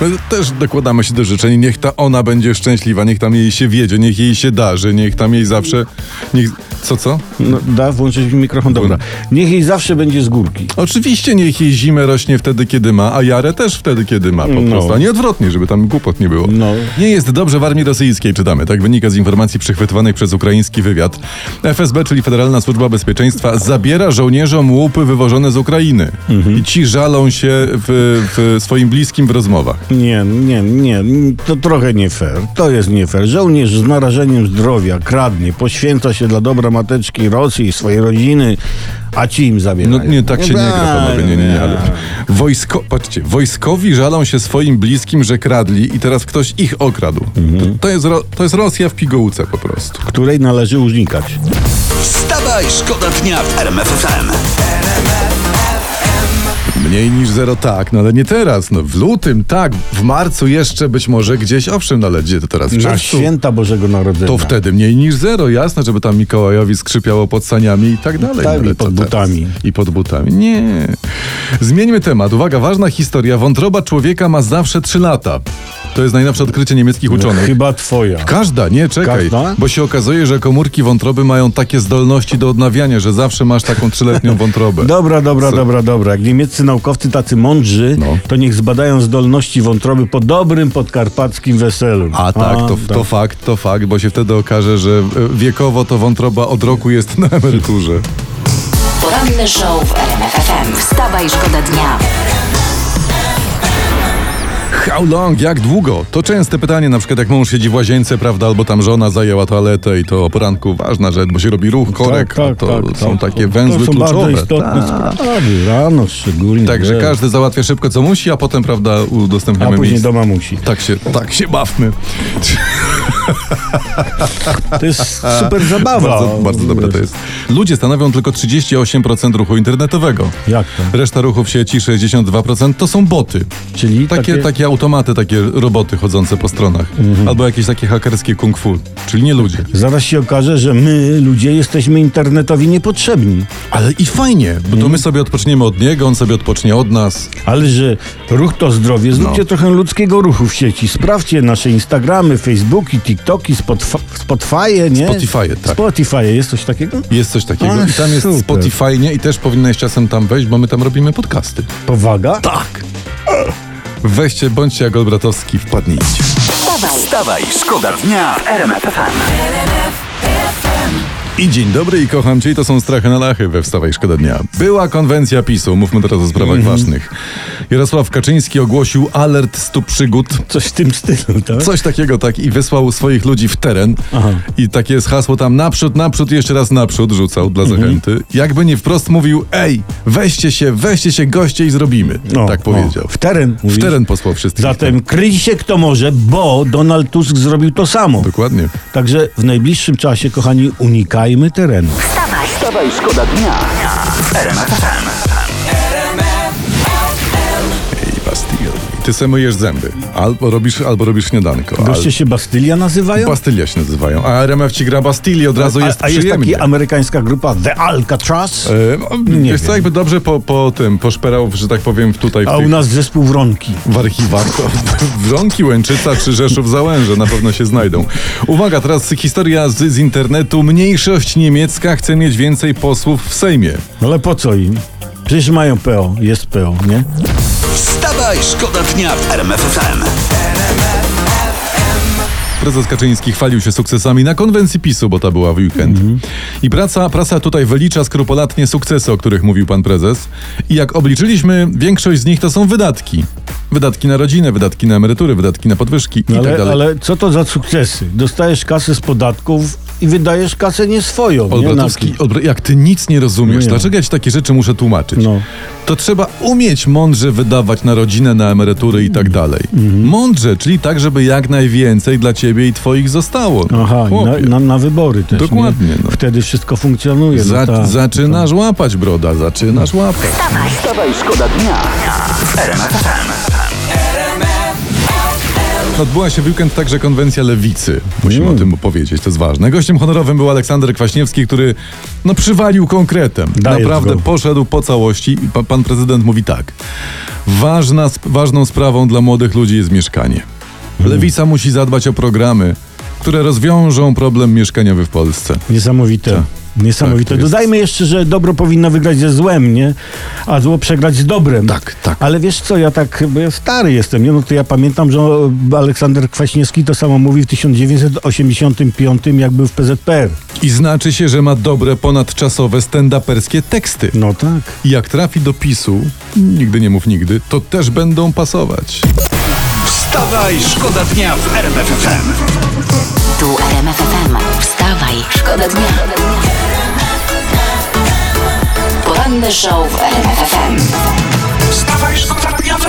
My też dokładamy się do życzeń. Niech ta ona będzie szczęśliwa, niech tam jej się wiedzie, niech jej się darzy, niech tam jej zawsze. Niech... Co, co? No, da włączyć mikrofon, dobra. Niech jej zawsze będzie z górki. Oczywiście niech jej zimę rośnie wtedy, kiedy ma, a jarę też wtedy, kiedy ma po No. prostu. A nie odwrotnie, żeby tam głupot nie było. No. Nie jest dobrze w armii rosyjskiej, czytamy. Tak wynika z informacji przychwytywanych przez ukraiński wywiad. FSB, czyli Federalna Służba Bezpieczeństwa, zabiera żołnierzom łupy wywożone z Ukrainy. Mhm. I ci żalą się w, w swoim bliskim w rozmowach. Nie, nie, nie, to trochę nie fair. To jest nie fair. Żołnierz z narażeniem zdrowia kradnie, poświęca się dla dobra mateczki Rosji i swojej rodziny, a ci im zabierają. No nie, tak się nie gra, panowie, nie, nie, nie, ale wojsko, patrzcie, wojskowi żalą się swoim bliskim, że kradli i teraz ktoś ich okradł. Mhm. To, to, jest, to jest Rosja w pigułce po prostu. Której należy unikać. Wstawaj, szkoda dnia w RMF FM. Mniej niż zero tak, no ale nie teraz, no w lutym tak, w marcu jeszcze być może gdzieś, owszem, no ale gdzie to teraz? W Na czerwcu? święta Bożego Narodzenia. To wtedy mniej niż zero, jasne, żeby tam Mikołajowi skrzypiało pod saniami i tak dalej. Tak, ale i pod co teraz? butami. I pod butami. Nie. Zmieńmy temat. Uwaga, ważna historia. Wątroba człowieka ma zawsze 3 lata. To jest najnowsze odkrycie niemieckich uczonych. Chyba twoja. Każda, nie, czekaj. Każda? Bo się okazuje, że komórki wątroby mają takie zdolności do odnawiania, że zawsze masz taką trzyletnią wątrobę. Dobra, dobra, Co? dobra, dobra. Jak niemieccy naukowcy tacy mądrzy, No. to niech zbadają zdolności wątroby po dobrym podkarpackim weselu. A tak, to, tak. to fakt, to fakt, bo się wtedy okaże, że e, wiekowo to wątroba od roku jest na emeryturze. Poranny show w RMF FM. Wstawaj, szkoda dnia. How long? Jak długo? To częste pytanie, na przykład jak mąż siedzi w łazience, prawda, albo tam żona zajęła toaletę i to o poranku ważna rzecz, bo się robi ruch, korek, a to są takie węzły to są kluczowe. bardzo istotne Tak. sprawy, rano szczególnie. Także wiesz. każdy załatwia szybko co musi, a potem, prawda, A udostępniamy później miejsce. doma musi. Tak się, tak się bawmy. To jest super zabawa. Bardzo, bardzo dobre to jest. Ludzie stanowią tylko 38% ruchu internetowego. Jak to? Reszta ruchów w sieci, 62%, to są boty. Czyli Takie, takie... takie automaty, takie roboty chodzące po stronach. Mhm. Albo jakieś takie hakerskie kung fu. Czyli nie ludzie. Zaraz się okaże, że my, ludzie, jesteśmy internetowi niepotrzebni. Ale i fajnie, bo Mhm. to my sobie odpoczniemy od niego, on sobie odpocznie od nas. Ale że ruch to zdrowie, zróbcie No. trochę ludzkiego ruchu w sieci. Sprawdźcie nasze Instagramy, Facebooki, TikToki, Spotf- Spotify, nie? Spotify, tak. Spotify, jest coś takiego? Jest coś takiego. Ale I tam jest super. Spotify, nie? I też powinieneś czasem tam wejść, bo my tam robimy podcasty. Powaga? Tak. Weźcie, bądźcie jak Olbratowski, wpadnijcie. Wstawaj, Wstawaj, szkoda dnia w RMF FM. I dzień dobry i kocham cię i to są strachy na lachy we Wstawaj Szkoda Dnia. Była konwencja PiSu, mówmy teraz o sprawach Mhm. ważnych. Jarosław Kaczyński ogłosił alert stu przygód. Coś w tym stylu, tak? Coś takiego tak i wysłał swoich ludzi w teren Aha. i takie jest hasło tam naprzód, naprzód jeszcze raz naprzód rzucał dla Mhm. zachęty. Jakby nie wprost mówił, ej, weźcie się, weźcie się goście i zrobimy. No, tak powiedział. no. W teren, W mówisz? teren posłał wszystkich. Zatem kryj się kto może, bo Donald Tusk zrobił to samo. Dokładnie. Także w najbliższym czasie, kochani, unikajmy terenu. wstawaj. Wstawaj, szkoda dnia w Ty se myjesz zęby. Albo robisz, albo robisz śniadanko. Goście się Bastylia nazywają? Bastylia się nazywają. A RMF ci gra Bastille, od razu jest a, a jest przyjemnie. taka amerykańska grupa The Alcatraz? E, no, Nie wiesz co, jakby dobrze po, po tym, poszperał, że tak powiem, tutaj w, A tych, u nas zespół Wronki. w archiwach, Wronki, Łęczyca czy Rzeszów Załęże na pewno się znajdą. Uwaga, teraz historia z, z internetu. Mniejszość niemiecka chce mieć więcej posłów w Sejmie. Ale po co im? Przecież mają PO, jest PO, nie? Wstawaj, szkoda dnia w RMF FM. prezes Kaczyński chwalił się sukcesami na konwencji PiSu, bo ta była w weekend. I praca, prasa tutaj wylicza skrupulatnie sukcesy, o których mówił pan prezes. I jak obliczyliśmy, większość z nich to są wydatki. Wydatki na rodzinę, wydatki na emerytury, wydatki na podwyżki i No tak ale, dalej. ale co to za sukcesy? Dostajesz kasę z podatków i wydajesz kasę nie swoją. nie? Olbratowski, Na- Olbra- jak ty nic nie rozumiesz, No nie. dlaczego ja ci takie rzeczy muszę tłumaczyć? No. To trzeba umieć mądrze wydawać na rodzinę, na emerytury i tak dalej. Mhm. Mądrze, czyli tak, żeby jak najwięcej dla ciebie i twoich zostało. Aha, na, na, na wybory też. Dokładnie, Nie? no. Wtedy wszystko funkcjonuje. Za, no tak, zaczynasz łapać, broda, zaczynasz łapać. Wstawaj, szkoda dnia w RMF FM. Odbyła się w weekend także konwencja lewicy. Musimy Mm. o tym powiedzieć, to jest ważne. Gościem honorowym był Aleksander Kwaśniewski, który no przywalił konkretem. Dajesz Naprawdę go. poszedł po całości. I pa, pan prezydent mówi tak. Ważna, ważną sprawą dla młodych ludzi jest mieszkanie. Mm. Lewica musi zadbać o programy, które rozwiążą problem mieszkaniowy w Polsce. Niesamowite. Niesamowite. Tak, jest. Dodajmy jeszcze, że dobro powinno wygrać ze złem, nie? A zło przegrać z dobrem. Tak, tak. Ale wiesz co, ja tak bo ja stary jestem, nie? No to ja pamiętam, że Aleksander Kwaśniewski to samo mówi w 1985, jak był w PZPR. I znaczy się, że ma dobre, ponadczasowe, stand-uperskie teksty. No tak. I jak trafi do PiSu, nigdy nie mów nigdy, to też będą pasować. Wstawaj, szkoda dnia w RMF FM. Tu RMF FM. Wstawaj, szkoda dnia. The show w RMFFM. Wstawaj, szkoda dnia w